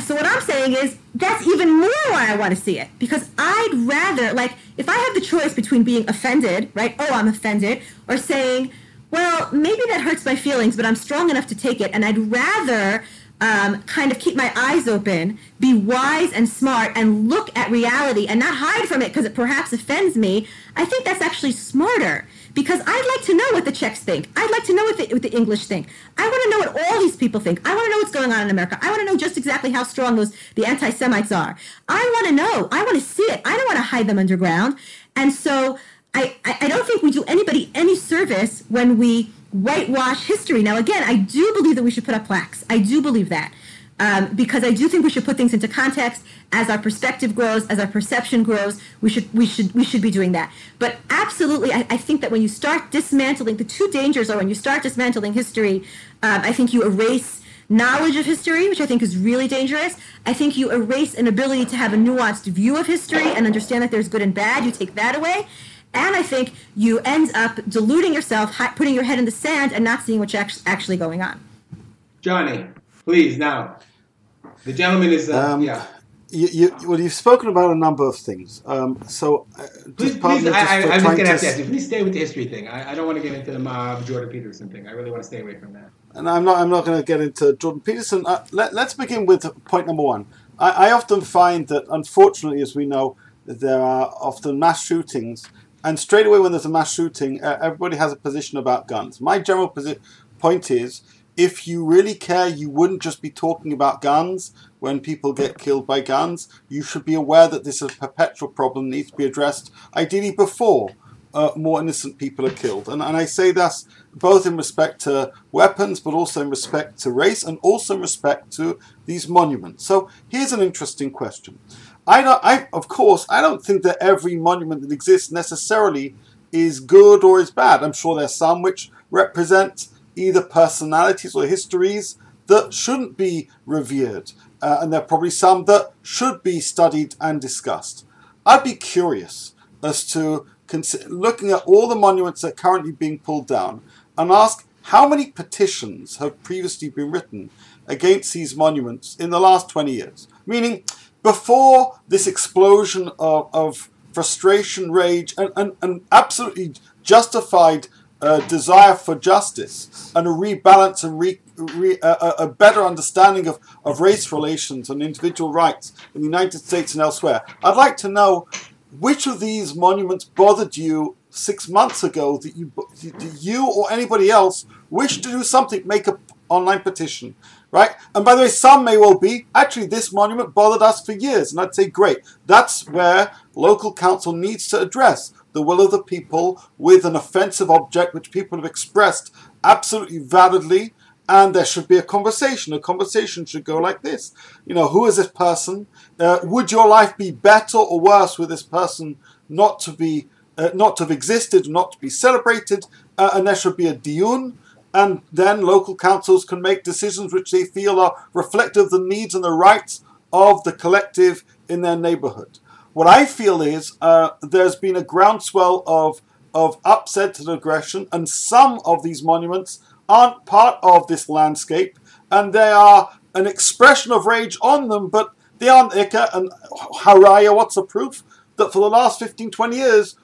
So what I'm saying is that's even more why I want to see it because I'd rather like if I have the choice between being offended, right? Oh, I'm offended, or saying, well, maybe that hurts my feelings, but I'm strong enough to take it, and I'd rather um, kind of keep my eyes open, be wise and smart, and look at reality and not hide from it because it perhaps offends me, I think that's actually smarter. Because I'd like to know what the Czechs think. I'd like to know what the, what the English think. I want to know what all these people think. I want to know what's going on in America. I want to know just exactly how strong those the anti-Semites are. I want to know. I want to see it. I don't want to hide them underground. And so I, I don't think we do anybody any service when we whitewash history. Now, again, I do believe that we should put up plaques. I do believe that. Um, because I do think we should put things into context as our perspective grows, as our perception grows. We should we should we should be doing that. But absolutely, I, I think that when you start dismantling, the two dangers are when you start dismantling history. Um, I think you erase knowledge of history, which I think is really dangerous. I think you erase an ability to have a nuanced view of history and understand that there's good and bad. You take that away. And I think you end up deluding yourself, putting your head in the sand, and not seeing what's actually going on. Johnny, please now. The gentleman is uh, um, yeah. You, you, well, you've spoken about a number of things. Um, so, uh, please, please I, I, I'm just going to have to ask you. Please stay with the history thing. I, I don't want to get into the mob Jordan Peterson thing. I really want to stay away from that. And I'm not. I'm not going to get into Jordan Peterson. Uh, let, us begin with point number one. I, I often find that, unfortunately, as we know, there are often mass shootings and straight away, when there's a mass shooting, uh, everybody has a position about guns. My general posi- point is if you really care, you wouldn't just be talking about guns when people get killed by guns. You should be aware that this is a perpetual problem that needs to be addressed, ideally before uh, more innocent people are killed. And, and I say this both in respect to weapons, but also in respect to race, and also in respect to these monuments. So here's an interesting question. I don't. I of course I don't think that every monument that exists necessarily is good or is bad. I'm sure there's some which represent either personalities or histories that shouldn't be revered, uh, and there are probably some that should be studied and discussed. I'd be curious as to consider, looking at all the monuments that are currently being pulled down and ask how many petitions have previously been written against these monuments in the last 20 years. Meaning, before this explosion of, of frustration, rage, and, and, and absolutely justified uh, desire for justice and a rebalance and re, re, uh, a better understanding of, of race relations and individual rights in the United States and elsewhere. I'd like to know which of these monuments bothered you six months ago that you, that you or anybody else wish to do something, make an online petition, right? And by the way, some may well be, actually, this monument bothered us for years. And I'd say, great. That's where local council needs to address the will of the people with an offensive object which people have expressed absolutely validly. And there should be a conversation. A conversation should go like this. You know, who is this person? Uh, would your life be better or worse with this person not to be, uh, not to have existed, not to be celebrated? Uh, and there should be a diun, and then local councils can make decisions which they feel are reflective of the needs and the rights of the collective in their neighborhood. What I feel is uh, there's been a groundswell of of upset and aggression, and some of these monuments aren't part of this landscape, and they are an expression of rage on them, but they aren't Ika and Haraya. What's the proof that for the last 15, 20 years,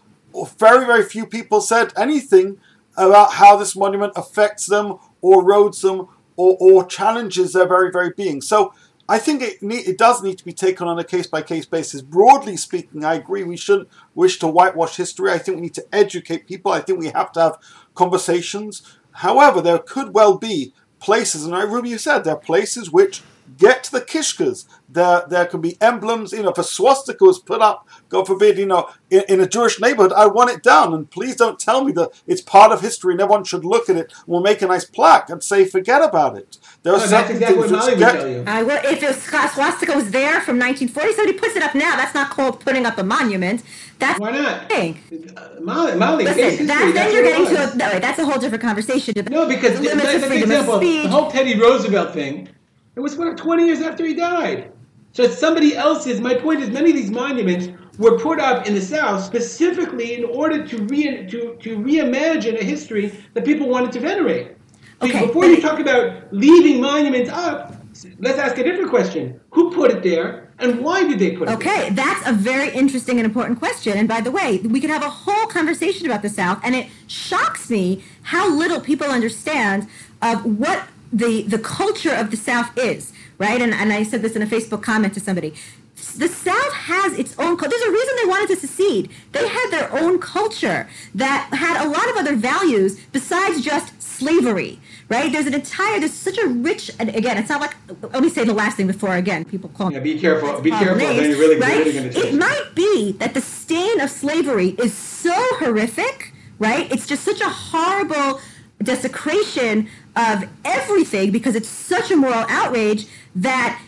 very, very few people said anything about how this monument affects them or erodes them or, or challenges their very, very being. So I think it it does need to be taken on a case by case basis. Broadly speaking, I agree we shouldn't wish to whitewash history. I think we need to educate people. I think we have to have conversations. However, there could well be places, and I Ruby, you said there are places which get to the kishkas. There, there can be emblems. You know, if a swastika was put up, God forbid, you know, in, in, a Jewish neighborhood, I want it down. And please don't tell me that it's part of history and everyone should look at it. We'll make a nice plaque and say, forget about it. There are no, that's exactly what Mali get, tell you. Uh, well, if a swastika was there from 1940, somebody puts it up now. That's not called putting up a monument. That's why not? Thing. Uh, Mali, Mali, Listen, that, then you're getting to a, no, that's a whole different conversation. No, because limits of freedom example. The whole Teddy Roosevelt thing it was what, 20 years after he died. So it's somebody else's. My point is, many of these monuments were put up in the South specifically in order to re, to, to reimagine a history that people wanted to venerate. Okay. Before you talk about leaving monuments up, let's ask a different question. Who put it there and why did they put it okay, there? that's a very interesting and important question. And by the way, we could have a whole conversation about the South, and it shocks me how little people understand of what the the culture of the South is, right? And and I said this in a Facebook comment to somebody. The South has its own. Culture. There's a reason they wanted to secede. They had their own culture that had a lot of other values besides just slavery, right? There's an entire. There's such a rich. And again, it's not like. Let me say the last thing before again people call. Yeah, be careful. Be careful. Then you're really, right? really going to. It might be that the stain of slavery is so horrific, right? It's just such a horrible desecration of everything because it's such a moral outrage that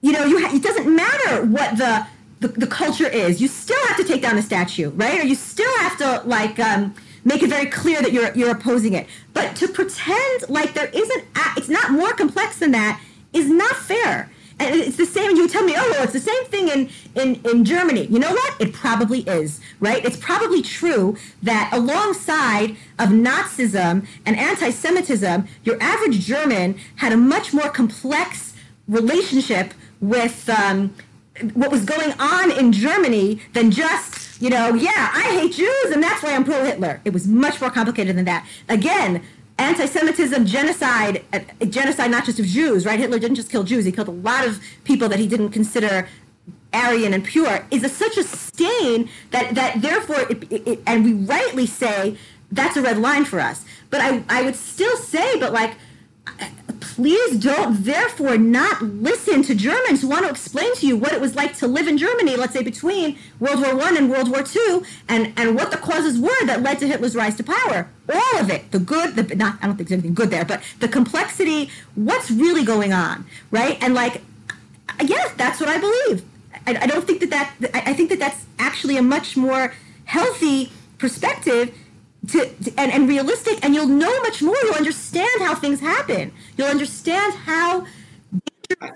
you know you ha- it doesn't matter what the, the, the culture is. You still have to take down the statue right? Or you still have to like um, make it very clear that you're you're opposing it. But to pretend like there isn't it's not more complex than that is not fair and it's the same. You tell me, oh, well, it's the same thing in, in, in Germany. You know what? It probably is, right? It's probably true that alongside of Nazism and anti-Semitism, your average German had a much more complex relationship with um, what was going on in Germany than just, you know, yeah, I hate Jews and that's why I'm pro-Hitler. It was much more complicated than that. Again, anti-Semitism, genocide, uh, genocide not just of Jews, right? Hitler didn't just kill Jews; he killed a lot of people that he didn't consider Aryan and pure. Is a, such a stain that that therefore, it, it, and we rightly say that's a red line for us. But I I would still say, but like please don't therefore not listen to Germans who want to explain to you what it was like to live in Germany, let's say between World War One and World War Two, and, and what the causes were that led to Hitler's rise to power. All of it, the good, the not I don't think there's anything good there, but the complexity, what's really going on, right? And like, yes, that's what I believe. I, I don't think that that I think that that's actually a much more healthy perspective to, and, and realistic and you'll know much more. You'll understand how things happen. You'll understand how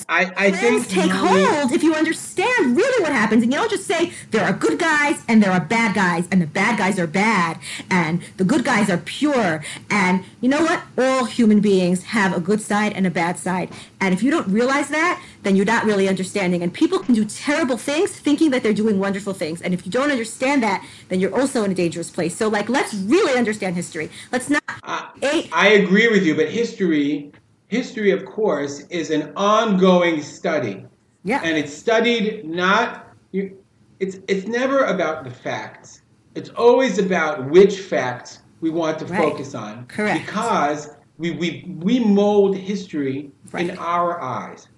I, I think take hold if you understand really what happens, and you don't just say there are good guys and there are bad guys, and the bad guys are bad, and the good guys are pure. And you know what? All human beings have a good side and a bad side. And if you don't realize that, then you're not really understanding. And people can do terrible things thinking that they're doing wonderful things. And if you don't understand that, then you're also in a dangerous place. So, like, let's really understand history. Let's not. I, I agree with you, but history, history, of course, is an ongoing study. Yeah. And it's studied not. You, it's it's never about the facts. It's always about which facts we want to right. focus on. Correct. Because we we we mold history right. in our eyes.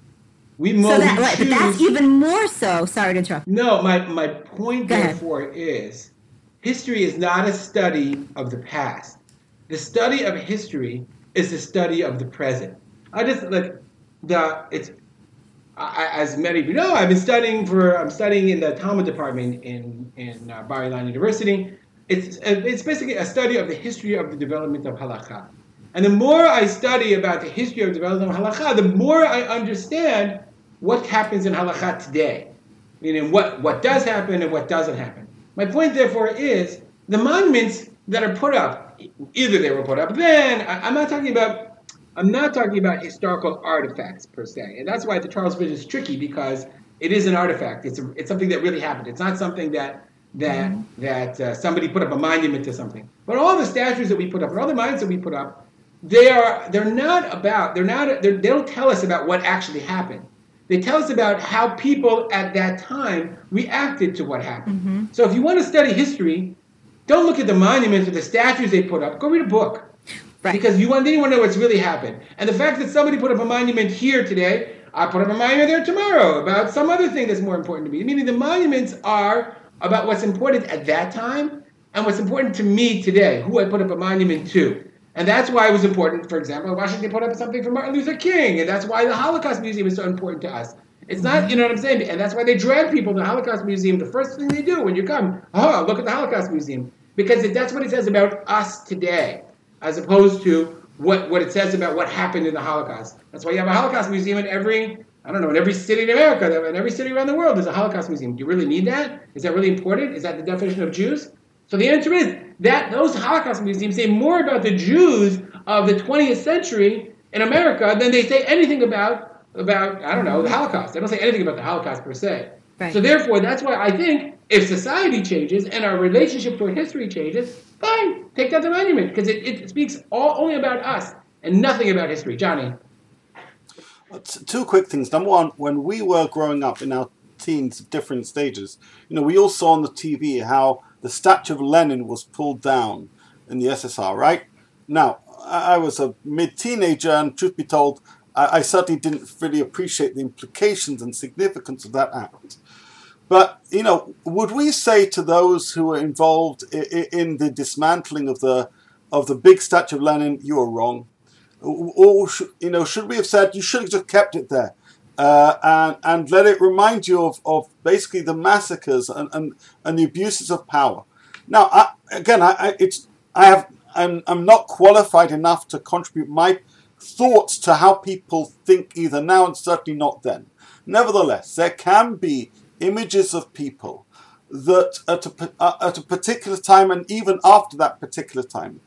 We mold. So that, right, but that's even more so. Sorry to interrupt. No, my my point Go therefore ahead. is, history is not a study of the past. The study of history is the study of the present. I just like the it's I, as many of you know, I've been studying for I'm studying in the Talmud department in in uh, Bar Ilan University. It's it's basically a study of the history of the development of halakha. And the more I study about the history of development of halakha, the more I understand what happens in halakha today, meaning what, what does happen and what doesn't happen. My point, therefore, is the monuments that are put up, either they were put up then, I, am not talking about I'm not talking about historical artifacts per se, and that's why the Charles Bridge is tricky because it is an artifact. It's a, it's something that really happened. It's not something that that mm-hmm. that uh, somebody put up a monument to something. But all the statues that we put up, and all the monuments that we put up, they are they're not about they're not they're, they don't tell us about what actually happened. They tell us about how people at that time reacted to what happened. Mm-hmm. So if you want to study history, don't look at the monuments or the statues they put up. Go read a book. Right. Because you want, want to know what's really happened. And the fact that somebody put up a monument here today, I put up a monument there tomorrow about some other thing that's more important to me. Meaning the monuments are about what's important at that time and what's important to me today, who I put up a monument to. And that's why it was important, for example, Washington put up something for Martin Luther King, and that's why the Holocaust Museum is so important to us. It's not, you know what I'm saying? And that's why they drag people to the Holocaust Museum. The first thing they do when you come, oh, look at the Holocaust Museum. Because that's what it says about us today, as opposed to what, what it says about what happened in the Holocaust. That's why you have a Holocaust Museum in every, I don't know, in every city in America, in every city around the world, there's a Holocaust Museum. Do you really need that? Is that really important? Is that the definition of Jews? So the answer is that those Holocaust museums say more about the Jews of the 20th century in America than they say anything about about I don't know the Holocaust. They don't say anything about the Holocaust per se. Right. So therefore, that's why I think if society changes and our relationship to history changes, fine, take down the monument because it, it speaks all, only about us and nothing about history. Johnny. Uh, two quick things. Number one, when we were growing up in our teens, different stages, you know, we all saw on the TV how the statue of Lenin was pulled down in the SSR, right? Now, I was a mid teenager, and truth be told, I, certainly didn't really appreciate the implications and significance of that act. But, you know, would we say to those who were involved in the dismantling of the of the big statue of Lenin, you are wrong? Or, you know, should we have said you should have just kept it there? uh, and, and let it remind you of, of basically the massacres and, and, and the abuses of power. Now, I, again, I, I, it's, I have, I'm, I'm not qualified enough to contribute my thoughts to how people think either now and certainly not then. Nevertheless, there can be images of people that at a, uh, at a particular time and even after that particular time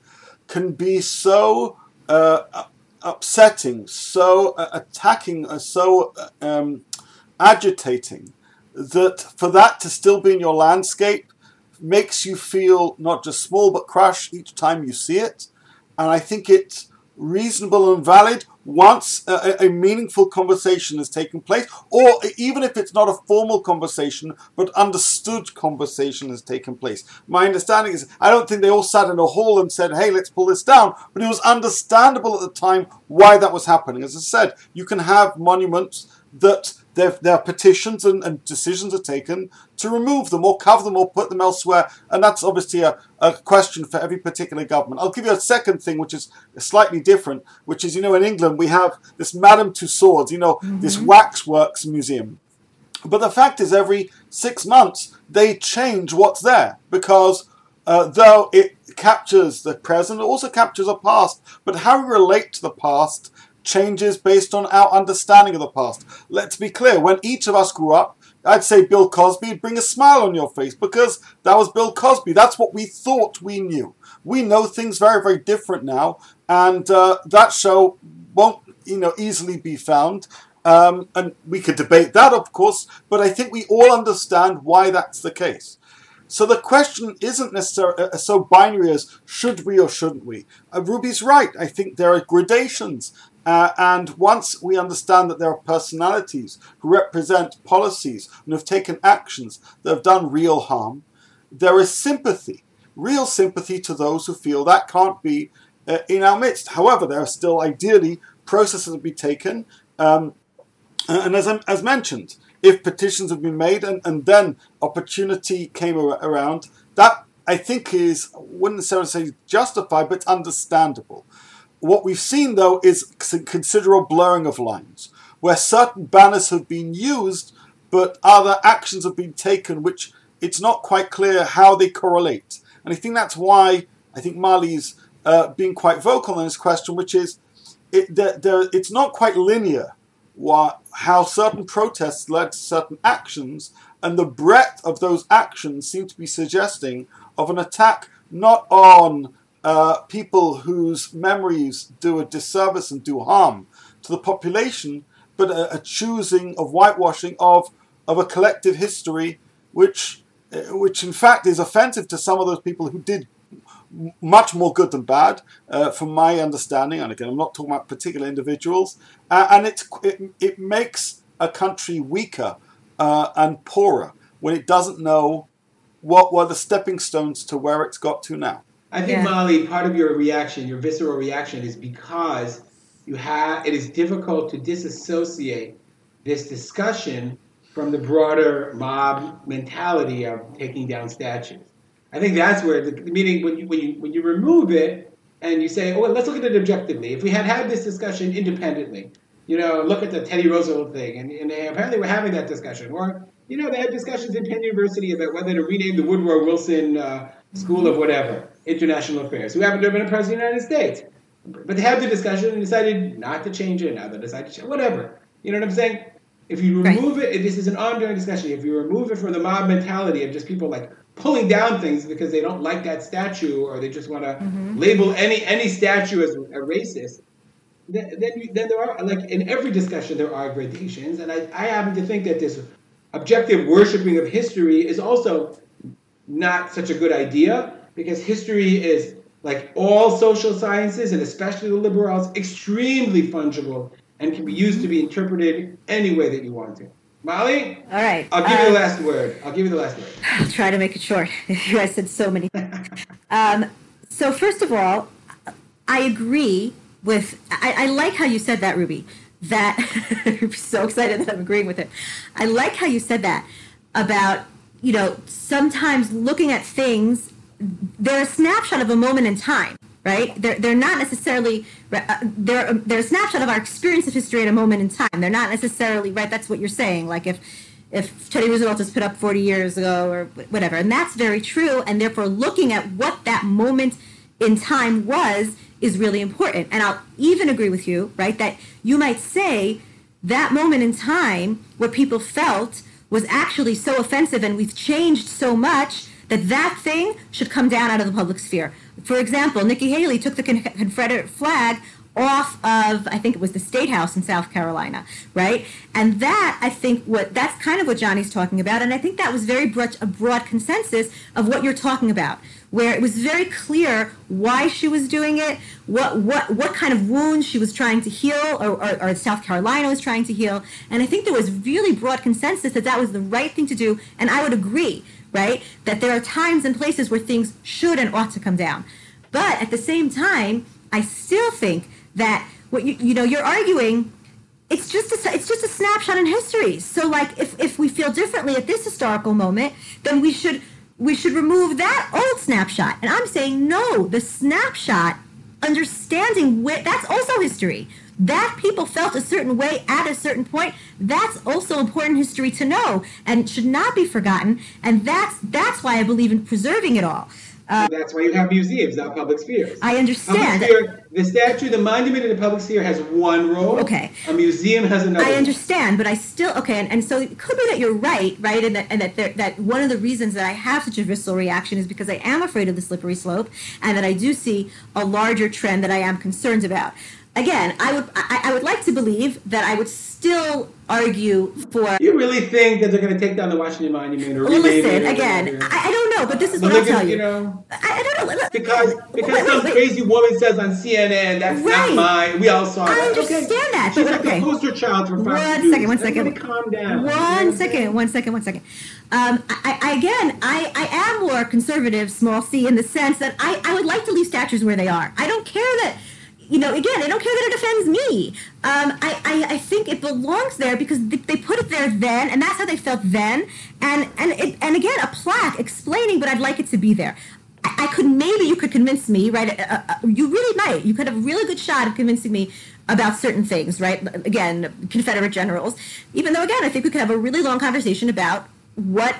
can be so uh, upsetting, so uh, attacking, uh, so um, agitating that for that to still be in your landscape makes you feel not just small but crushed each time you see it. And I think it's reasonable and valid once a, a, meaningful conversation has taken place, or even if it's not a formal conversation, but understood conversation has taken place. My understanding is I don't think they all sat in a hall and said, hey, let's pull this down, but it was understandable at the time why that was happening. As I said, you can have monuments that their, their petitions and, and, decisions are taken to remove them or cover them or put them elsewhere. And that's obviously a, a question for every particular government. I'll give you a second thing, which is slightly different, which is, you know, in England, we have this Madame Tussauds, you know, mm-hmm. this waxworks museum. But the fact is, every six months, they change what's there because uh, though it captures the present, it also captures a past. But how we relate to the past changes based on our understanding of the past. Let's be clear, when each of us grew up, I'd say Bill Cosby, would bring a smile on your face because that was Bill Cosby. That's what we thought we knew. We know things very, very different now, and uh, that show won't, you know, easily be found. Um, and we could debate that, of course, but I think we all understand why that's the case. So the question isn't necessarily uh, so binary as should we or shouldn't we. Uh, Ruby's right. I think there are gradations. Uh, and once we understand that there are personalities who represent policies and have taken actions that have done real harm, there is sympathy, real sympathy to those who feel that can't be uh, in our midst. However, there are still ideally processes to be taken. Um, and as, as mentioned, if petitions have been made and, and then opportunity came around, that I think is, wouldn't necessarily say justified, but understandable. What we've seen, though, is considerable blurring of lines, where certain banners have been used, but other actions have been taken, which it's not quite clear how they correlate. And I think that's why I think Mali's uh, being quite vocal on this question, which is it, there, it's not quite linear what, how certain protests led to certain actions, and the breadth of those actions seem to be suggesting of an attack not on uh, people whose memories do a disservice and do harm to the population, but a, a choosing of whitewashing of, of a collective history which, uh, which in fact is offensive to some of those people who did much more good than bad, uh, from my understanding. And again, I'm not talking about particular individuals. Uh, and it, it, it makes a country weaker uh, and poorer when it doesn't know what were the stepping stones to where it's got to now. I think, yeah. Mali, part of your reaction, your visceral reaction, is because you have it is difficult to disassociate this discussion from the broader mob mentality of taking down statues. I think that's where the meaning when you when you when you remove it and you say, oh, well, let's look at it objectively. If we had had this discussion independently, you know, look at the Teddy Roosevelt thing, and, and they, apparently we're having that discussion. Or you know, they had discussions in Penn University about whether to rename the Woodrow Wilson uh, School of whatever, International Affairs, who happened to have been a president of the United States. But they had the discussion and decided not to change it. Now they decided to change whatever. You know what I'm saying? If you remove right. it, this is an ongoing discussion. If you remove it from the mob mentality of just people like pulling down things because they don't like that statue or they just want to mm-hmm. label any any statue as a racist, then then, then, there are like in every discussion there are gradations, and I, I happen to think that this objective worshiping of history is also not such a good idea because history is like all social sciences and especially the liberal arts extremely fungible and can be used to be interpreted any way that you want to. Mali? All right. I'll give you the uh, last word. I'll give you the last word. I'll try to make it short. You guys said so many. um, so, first of all, I agree with, I, I like how you said that, Ruby. That, I'm so excited that I'm agreeing with it. I like how you said that about, you know, sometimes looking at things, they're a snapshot of a moment in time right? They're, they're not necessarily, uh, they're, they're a snapshot of our experience of history at a moment in time. They're not necessarily, right, that's what you're saying. Like if, if Teddy Roosevelt was put up 40 years ago or whatever. And that's very true. And therefore, looking at what that moment in time was is really important. And I'll even agree with you, right, that you might say that moment in time, what people felt was actually so offensive and we've changed so much that that thing should come down out of the public sphere. For example, Nikki Haley took the Confederate flag off of I think it was the State House in South Carolina, right? And that I think what that's kind of what Johnny's talking about, and I think that was very broad, a broad consensus of what you're talking about, where it was very clear why she was doing it, what what what kind of wounds she was trying to heal, or, or, or South Carolina was trying to heal, and I think there was really broad consensus that that was the right thing to do, and I would agree right? That there are times and places where things should and ought to come down. But at the same time, I still think that what you you know you're arguing it's just a, it's just a snapshot in history. So like if if we feel differently at this historical moment, then we should we should remove that old snapshot. And I'm saying no, the snapshot understanding that's also history that people felt a certain way at a certain point that's also important history to know and should not be forgotten and that's that's why i believe in preserving it all Uh, that's why you have museums, not public spheres. I understand. Sphere, the statue, the monument in the public sphere has one role. Okay. A museum has another. I understand, but I still okay, and, and so it could be that you're right, right, and that and that there, that one of the reasons that I have such a visceral reaction is because I am afraid of the slippery slope, and that I do see a larger trend that I am concerned about again, I would I, I, would like to believe that I would still argue for. You really think that they're going to take down the Washington Monument or well, listen again? I, I, don't know, but this is what I'll tell you. you know, I, I, don't know because because wait, some wait, crazy woman says on CNN that's right. not mine. We all saw I that. I understand okay. that. She's like okay. the poster child for Fox One News. second, one second. Calm down. One second, one second, one second. Um, I, I, again, I, I am more conservative, small c, in the sense that I, I would like to leave statues where they are. I don't care that you know, again, I don't care that it offends me. Um, I, I, I, think it belongs there because they, they, put it there then, and that's how they felt then. And and it, and again, a plaque explaining, but I'd like it to be there. I, I could maybe you could convince me, right? Uh, uh, you really might. You could have a really good shot of convincing me about certain things, right? Again, Confederate generals. Even though, again, I think we could have a really long conversation about what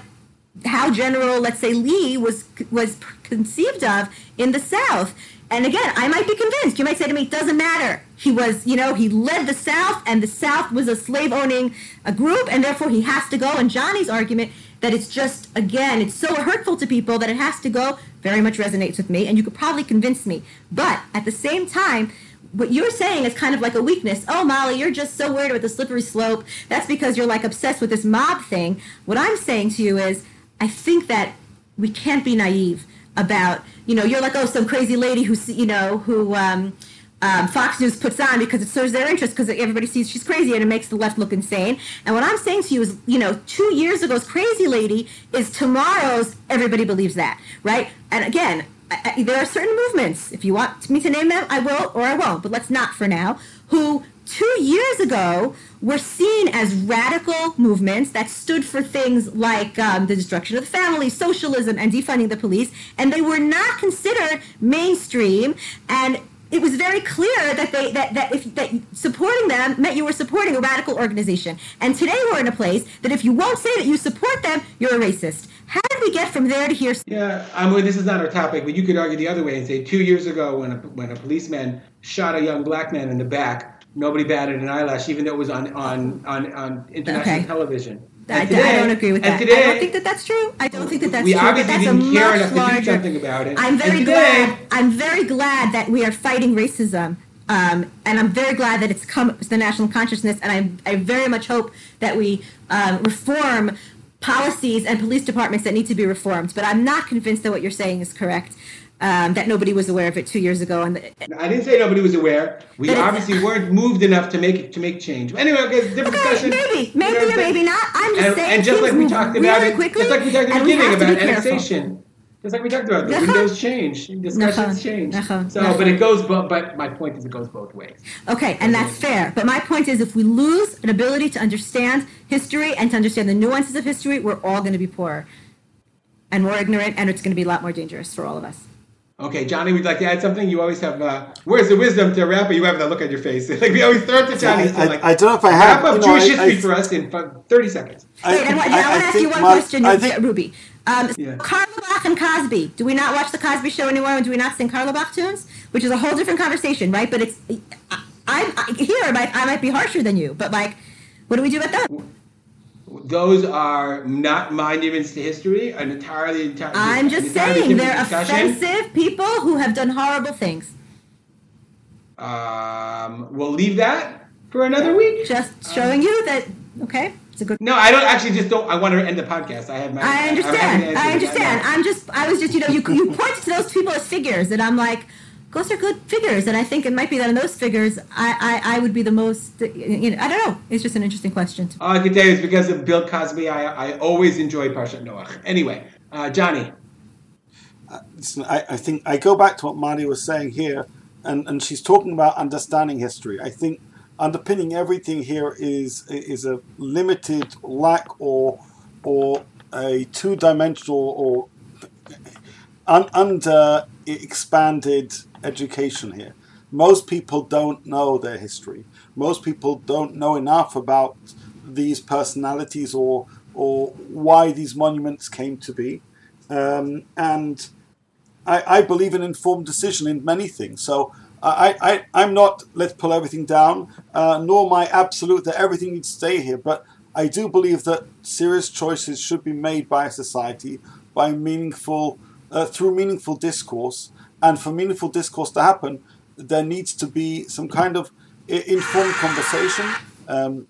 how General, let's say Lee was was conceived of in the South and again, I might be convinced. You might say to me, it doesn't matter. He was, you know, he led the South, and the South was a slave owning a group, and therefore he has to go. And Johnny's argument that it's just, again, it's so hurtful to people that it has to go very much resonates with me, and you could probably convince me. But at the same time, what you're saying is kind of like a weakness. Oh, Mali, you're just so worried about the slippery slope. That's because you're like obsessed with this mob thing. What I'm saying to you is, I think that we can't be naive about you know you're like oh some crazy lady who you know who um, um, Fox News puts on because it serves their interest because everybody sees she's crazy and it makes the left look insane. And what I'm saying to you is, you know, two years ago's crazy lady is tomorrow's everybody believes that, right? And again, I, I, there are certain movements. If you want me to name them, I will or I won't, but let's not for now. Who two years ago were seen as radical movements that stood for things like um, the destruction of the family, socialism, and defunding the police, and they were not considered mainstream. And it was very clear that they that that if that supporting them meant you were supporting a radical organization. And today we're in a place that if you won't say that you support them, you're a racist. How did we get from there to here? Yeah, I mean, this is not our topic, but you could argue the other way and say two years ago, when a, when a policeman shot a young black man in the back, nobody batted an eyelash, even though it was on on on, on international okay. television. I, today, I, don't agree with that. Today, I don't think that that's true. I don't think that that's we true. We obviously that's didn't care enough larger, to do something about it. I'm very today, glad. I'm very glad that we are fighting racism, um, and I'm very glad that it's come to the national consciousness. And I, I very much hope that we um, reform policies and police departments that need to be reformed. But I'm not convinced that what you're saying is correct um, that nobody was aware of it two years ago. And I didn't say nobody was aware. We obviously weren't moved enough to make to make change. Anyway, okay, it's a different okay, discussion. Maybe, maybe, you know, or maybe not. I'm just and, saying. And just like we talked about really it, quickly, just like we talked at the beginning about annexation. Careful. Just like we talked about, the uh-huh. windows change, discussions uh-huh. change. Uh-huh. So, but it goes. But, but my point is, it goes both ways. Okay, and that's fair. But my point is, if we lose an ability to understand history and to understand the nuances of history, we're all going to be poorer and more ignorant, and it's going to be a lot more dangerous for all of us. Okay, Johnny, would you like to add something? You always have uh, where's the wisdom to wrap, but you have that look on your face. like we always throw it to Johnny. I, like, I, don't know if I have. Wrap up Jewish know, history I, for us in thirty seconds. I, Wait, I, want, I, want to ask you one my, question, I think, Ruby. Um, yeah. Carlebach and Cosby. Do we not watch the Cosby Show anymore? And do we not sing Carlebach tunes? Which is a whole different conversation, right? But it's I, I, here. I might, I might be harsher than you, but like, what do we do with that? Those are not monuments to history. An entirely, entirely I'm just saying they're discussion. offensive people who have done horrible things. Um, we'll leave that for another week. Just showing um, you that. Okay, it's a good. No, I don't actually. Just don't. I want to end the podcast. I have my. I understand. I, I understand. I'm just. I was just. You know, you you point to those people as figures, and I'm like those are good figures, and I think it might be that in those figures, I, I, I would be the most. You know, I don't know. It's just an interesting question. All I can tell you is because of Bill Cosby, I, I always enjoy Parshat Noach. Anyway, uh, Johnny. Uh, listen, I, I think I go back to what Marty was saying here, and, and she's talking about understanding history. I think underpinning everything here is is a limited lack or or a two dimensional or un, under expanded education here. Most people don't know their history. Most people don't know enough about these personalities or or why these monuments came to be. Um, and I, I believe in informed decision in many things. So I, I, I'm not let's pull everything down, uh, nor my absolute that everything needs to stay here. But I do believe that serious choices should be made by a society by meaningful uh, through meaningful discourse, and for meaningful discourse to happen, there needs to be some kind of informed conversation. Um,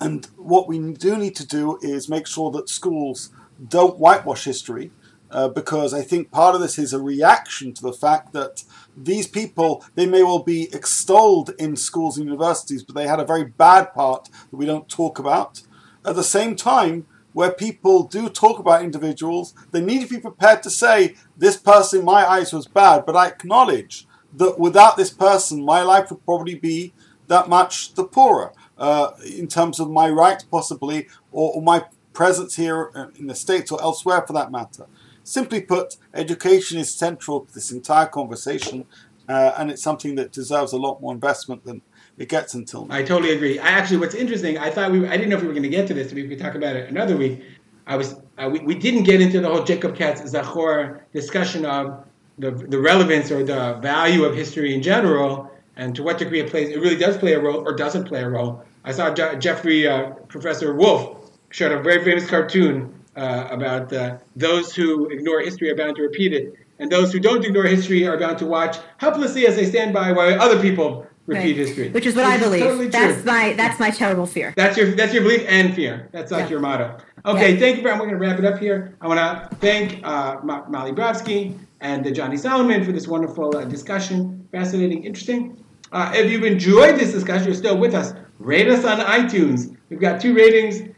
and what we do need to do is make sure that schools don't whitewash history, uh, because I think part of this is a reaction to the fact that these people, they may well be extolled in schools and universities, but they had a very bad part that we don't talk about. At the same time, where people do talk about individuals, they need to be prepared to say, this person in my eyes was bad, but I acknowledge that without this person, my life would probably be that much the poorer uh, in terms of my rights, possibly, or, or my presence here in the States or elsewhere for that matter. Simply put, education is central to this entire conversation, uh, and it's something that deserves a lot more investment than it gets until now. I totally agree. I actually, what's interesting, I thought we, I didn't know if we were going to get to this. We could talk about it another week. I was, uh, we, we didn't get into the whole Jacob Katz Zachor discussion of the the relevance or the value of history in general, and to what degree it plays. It really does play a role or doesn't play a role. I saw Je- Jeffrey uh, Professor Wolf showed a very famous cartoon uh, about uh, those who ignore history are bound to repeat it, and those who don't ignore history are bound to watch helplessly as they stand by while other people repeat right. history. Which is what Which I believe. Totally that's my that's my terrible fear. That's your that's your belief and fear. That's like yeah. your motto. Okay, yeah. thank you. We're going to wrap it up here. I want to thank uh, Mali Brofsky and Johnny Solomon for this wonderful uh, discussion. Fascinating, interesting. Uh, if you've enjoyed this discussion, you're still with us. Rate us on iTunes. We've got two ratings.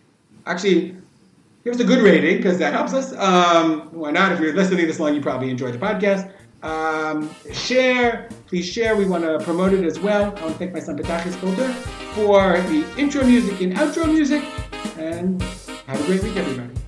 Actually, give us a good rating because that helps us. Um, why not? If you're listening this long, you probably enjoyed the podcast. Um, share, please share. We want to promote it as well. I want to thank my son Patakis Coulter for the intro music and outro music. And have a great week, everybody.